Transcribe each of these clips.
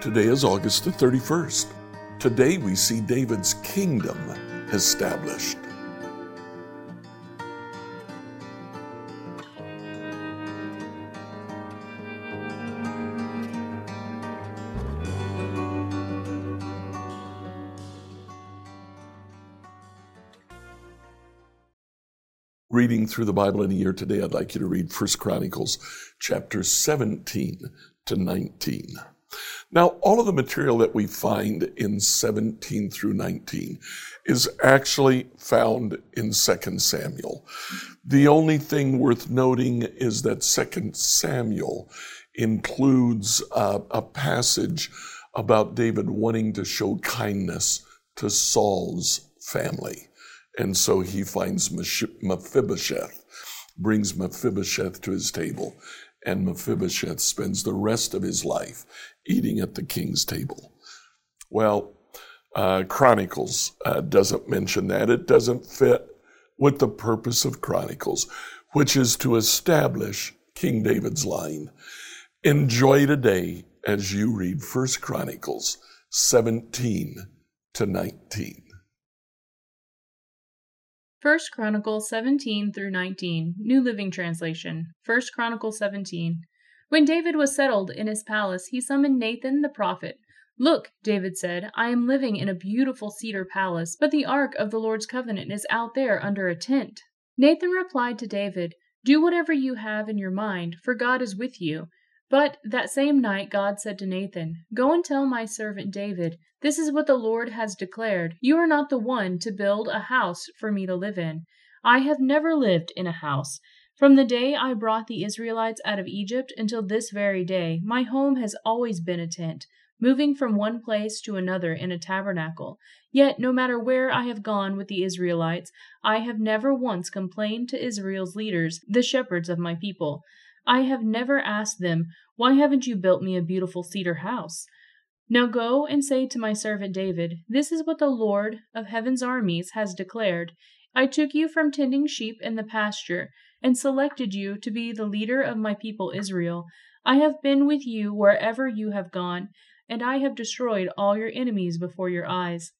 Today is August the 31st. Today we see David's kingdom established. Reading through the Bible in a year today, I'd like you to read 1 Chronicles chapter 17 to 19. Now, all of the material that we find in 17 through 19 is actually found in 2 Samuel. The only thing worth noting is that 2 Samuel includes uh, a passage about David wanting to show kindness to Saul's family. And so he finds Mephibosheth, brings Mephibosheth to his table, and Mephibosheth spends the rest of his life eating at the king's table. Well, uh, Chronicles uh, doesn't mention that. It doesn't fit with the purpose of Chronicles, which is to establish King David's line. Enjoy today as you read First Chronicles 17 to 19. First Chronicles 17 through 19, New Living Translation. First Chronicles 17. When David was settled in his palace, he summoned Nathan the prophet. Look, David said, I am living in a beautiful cedar palace, but the ark of the Lord's covenant is out there under a tent. Nathan replied to David, Do whatever you have in your mind, for God is with you. But that same night God said to Nathan, Go and tell my servant David, This is what the Lord has declared. You are not the one to build a house for me to live in. I have never lived in a house. From the day I brought the Israelites out of Egypt until this very day, my home has always been a tent, moving from one place to another in a tabernacle. Yet, no matter where I have gone with the Israelites, I have never once complained to Israel's leaders, the shepherds of my people. I have never asked them, Why haven't you built me a beautiful cedar house? Now go and say to my servant David, This is what the Lord of heaven's armies has declared. I took you from tending sheep in the pasture and selected you to be the leader of my people Israel. I have been with you wherever you have gone, and I have destroyed all your enemies before your eyes.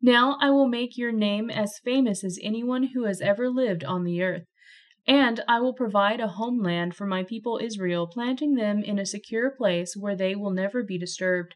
Now I will make your name as famous as anyone who has ever lived on the earth. And I will provide a homeland for my people Israel, planting them in a secure place where they will never be disturbed.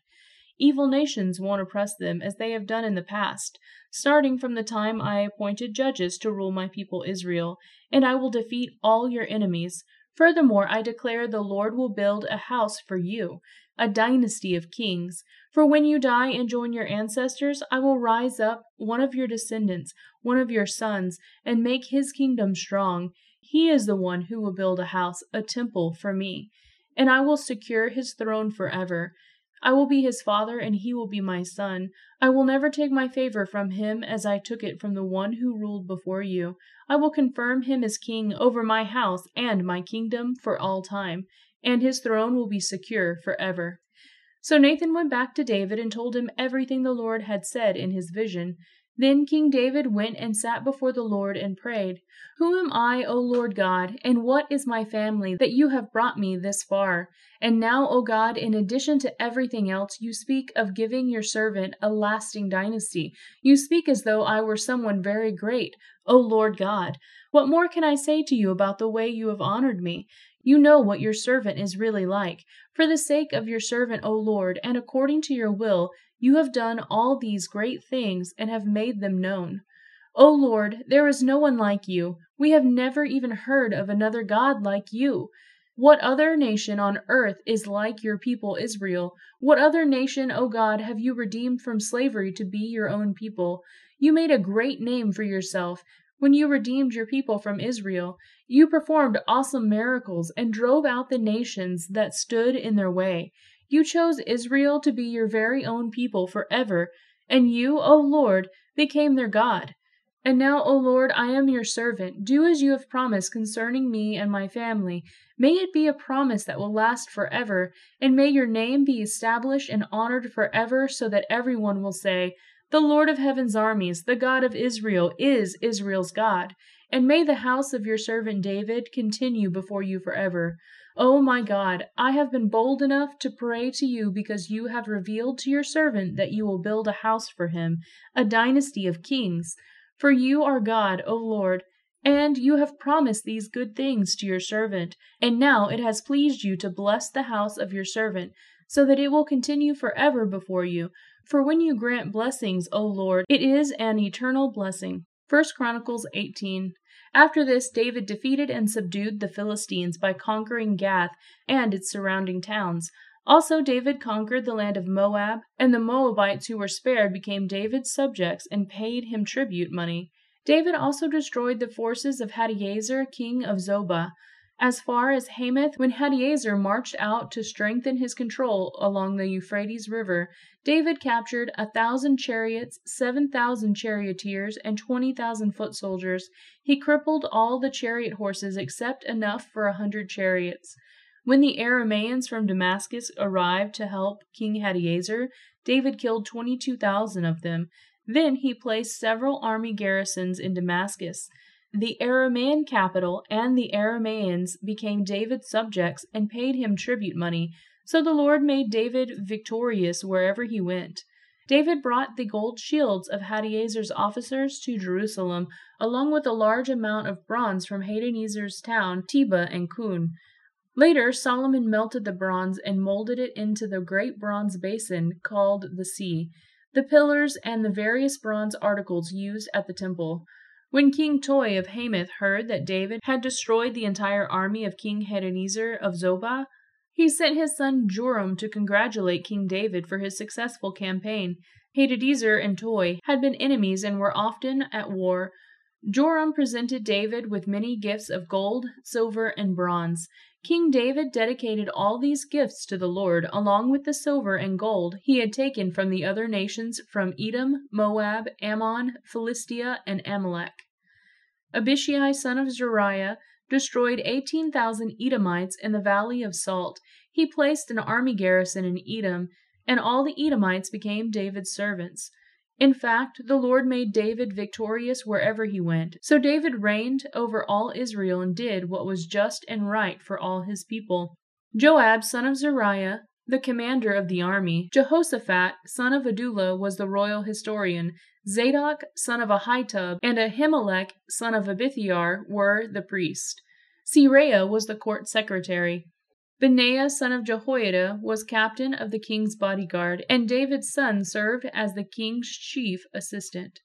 Evil nations won't oppress them as they have done in the past, starting from the time I appointed judges to rule my people Israel, and I will defeat all your enemies. Furthermore, I declare the Lord will build a house for you, a dynasty of kings. For when you die and join your ancestors, I will rise up one of your descendants, one of your sons, and make his kingdom strong. He is the one who will build a house, a temple for me, and I will secure his throne forever. I will be his father, and he will be my son. I will never take my favor from him as I took it from the one who ruled before you. I will confirm him as king over my house and my kingdom for all time, and his throne will be secure forever. So Nathan went back to David and told him everything the Lord had said in his vision. Then King David went and sat before the Lord and prayed, Who am I, O Lord God, and what is my family, that you have brought me this far? And now, O God, in addition to everything else, you speak of giving your servant a lasting dynasty. You speak as though I were someone very great, O Lord God. What more can I say to you about the way you have honored me? You know what your servant is really like. For the sake of your servant, O Lord, and according to your will, you have done all these great things and have made them known. O Lord, there is no one like you. We have never even heard of another God like you. What other nation on earth is like your people Israel? What other nation, O God, have you redeemed from slavery to be your own people? You made a great name for yourself when you redeemed your people from Israel. You performed awesome miracles and drove out the nations that stood in their way. You chose Israel to be your very own people forever, and you, O Lord, became their God. And now, O Lord, I am your servant. Do as you have promised concerning me and my family. May it be a promise that will last forever, and may your name be established and honored forever, so that everyone will say, The Lord of heaven's armies, the God of Israel, is Israel's God. and may the house of your servant David continue before you forever. O oh my God, I have been bold enough to pray to you because you have revealed to your servant that you will build a house for him, a dynasty of kings. For you are God, O Lord, and you have promised these good things to your servant, and now it has pleased you to bless the house of your servant, so that it will continue forever before you. For when you grant blessings, O Lord, it is an eternal blessing. 1 Chronicles 18. After this, David defeated and subdued the Philistines by conquering Gath and its surrounding towns. Also, David conquered the land of Moab, and the Moabites who were spared became David's subjects and paid him tribute money. David also destroyed the forces of Hadadezer, king of Zobah, as far as Hamath. When Hadadezer marched out to strengthen his control along the Euphrates River, David captured a thousand chariots, seven thousand charioteers, and twenty thousand foot soldiers. He crippled all the chariot horses except enough for a hundred chariots. When the Aramaeans from Damascus arrived to help King Hadadezer, David killed 22,000 of them. Then he placed several army garrisons in Damascus. The Aramaean capital and the Aramaeans became David's subjects and paid him tribute money, so the Lord made David victorious wherever he went. David brought the gold shields of Hadadezer's officers to Jerusalem, along with a large amount of bronze from Hadadezer's town, Tebah and Cun. Later, Solomon melted the bronze and molded it into the great bronze basin called the sea, the pillars, and the various bronze articles used at the temple. When King Toi of Hamath heard that David had destroyed the entire army of King Hadadezer of Zobah, he sent his son Joram to congratulate King David for his successful campaign. Hadadezer and Toi had been enemies and were often at war. Joram presented David with many gifts of gold, silver, and bronze. King David dedicated all these gifts to the Lord, along with the silver and gold he had taken from the other nations from Edom, Moab, Ammon, Philistia, and Amalek. Abishai, son of Zeruiah, destroyed 18,000 Edomites in the valley of Salt. He placed an army garrison in Edom, and all the Edomites became David's servants. In fact, the Lord made David victorious wherever he went. So David reigned over all Israel and did what was just and right for all his people. Joab, son of Zeruiah, the commander of the army, Jehoshaphat, son of Adullam, was the royal historian, Zadok, son of Ahitub, and Ahimelech, son of Abiathar, were the priests. Seraiah was the court secretary. Benaiah son of Jehoiada was captain of the king's bodyguard, and David's son served as the king's chief assistant.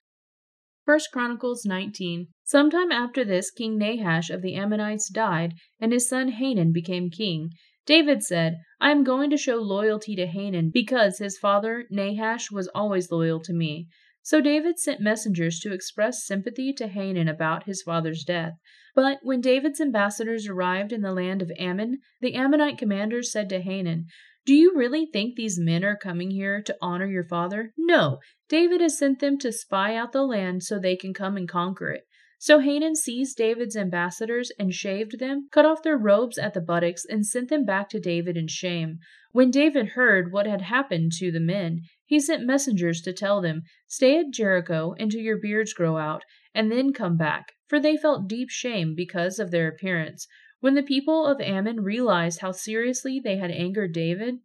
1 Chronicles 19. Sometime after this, King Nahash of the Ammonites died, and his son Hanun became king. David said, I am going to show loyalty to Hanun because his father Nahash was always loyal to me. So David sent messengers to express sympathy to Hanun about his father's death. But when David's ambassadors arrived in the land of Ammon, the Ammonite commanders said to Hanun, Do you really think these men are coming here to honor your father? No, David has sent them to spy out the land so they can come and conquer it. So Hanun seized David's ambassadors and shaved them, cut off their robes at the buttocks, and sent them back to David in shame. When David heard what had happened to the men, he sent messengers to tell them, Stay at Jericho until your beards grow out, and then come back for they felt deep shame because of their appearance. When the people of Ammon realized how seriously they had angered David,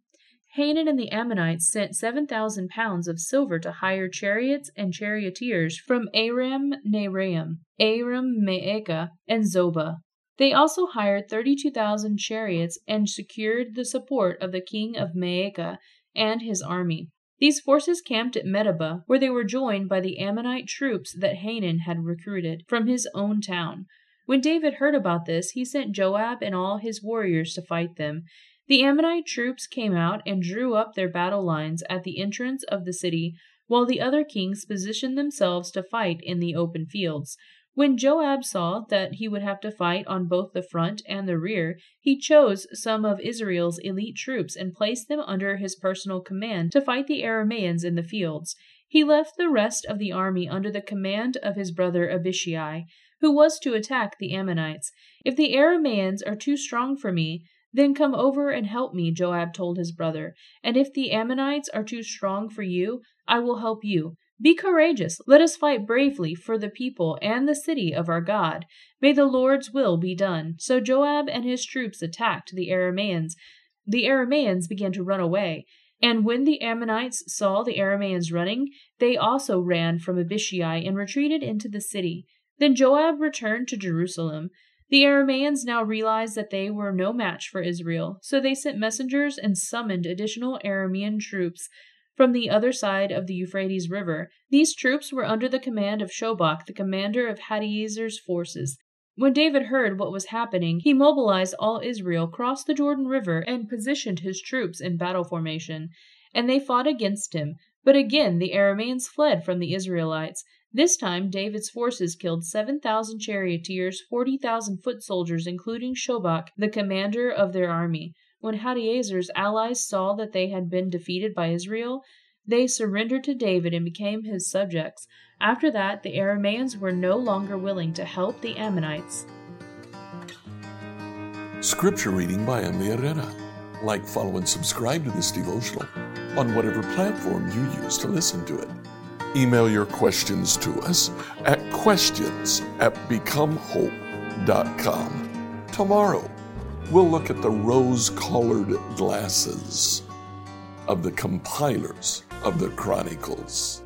Hanun and the Ammonites sent 7,000 pounds of silver to hire chariots and charioteers from Aram Naharaim, Aram Maacah, and Zobah. They also hired 32,000 chariots and secured the support of the king of Maacah and his army. These forces camped at Medeba, where they were joined by the Ammonite troops that Hanun had recruited from his own town. When David heard about this, he sent Joab and all his warriors to fight them. The Ammonite troops came out and drew up their battle lines at the entrance of the city, while the other kings positioned themselves to fight in the open fields. When Joab saw that he would have to fight on both the front and the rear, he chose some of Israel's elite troops and placed them under his personal command to fight the Aramaeans in the fields. He left the rest of the army under the command of his brother Abishai, who was to attack the Ammonites. If the Aramaeans are too strong for me, then come over and help me, Joab told his brother. And if the Ammonites are too strong for you, I will help you. Be courageous, let us fight bravely for the people and the city of our God. May the Lord's will be done. So Joab and his troops attacked the Aramaeans. The Aramaeans began to run away. And when the Ammonites saw the Aramaeans running, they also ran from Abishai and retreated into the city. Then Joab returned to Jerusalem. The Aramaeans now realized that they were no match for Israel, so they sent messengers and summoned additional Aramean troops from the other side of the Euphrates River. These troops were under the command of Shobach, the commander of Hadadezer's forces. When David heard what was happening, he mobilized all Israel, crossed the Jordan River, and positioned his troops in battle formation. And they fought against him. But again the Arameans fled from the Israelites. This time David's forces killed 7,000 charioteers, 40,000 foot soldiers, including Shobach, the commander of their army. When Hadadezer's allies saw that they had been defeated by Israel, they surrendered to David and became his subjects. After that, the Aramaeans were no longer willing to help the Ammonites. Scripture reading by Emily Herrera. Like, follow, and subscribe to this devotional on whatever platform you use to listen to it. Email your questions to us at questions at becomehope.com. Tomorrow, we'll look at the rose colored glasses of the compilers of the Chronicles.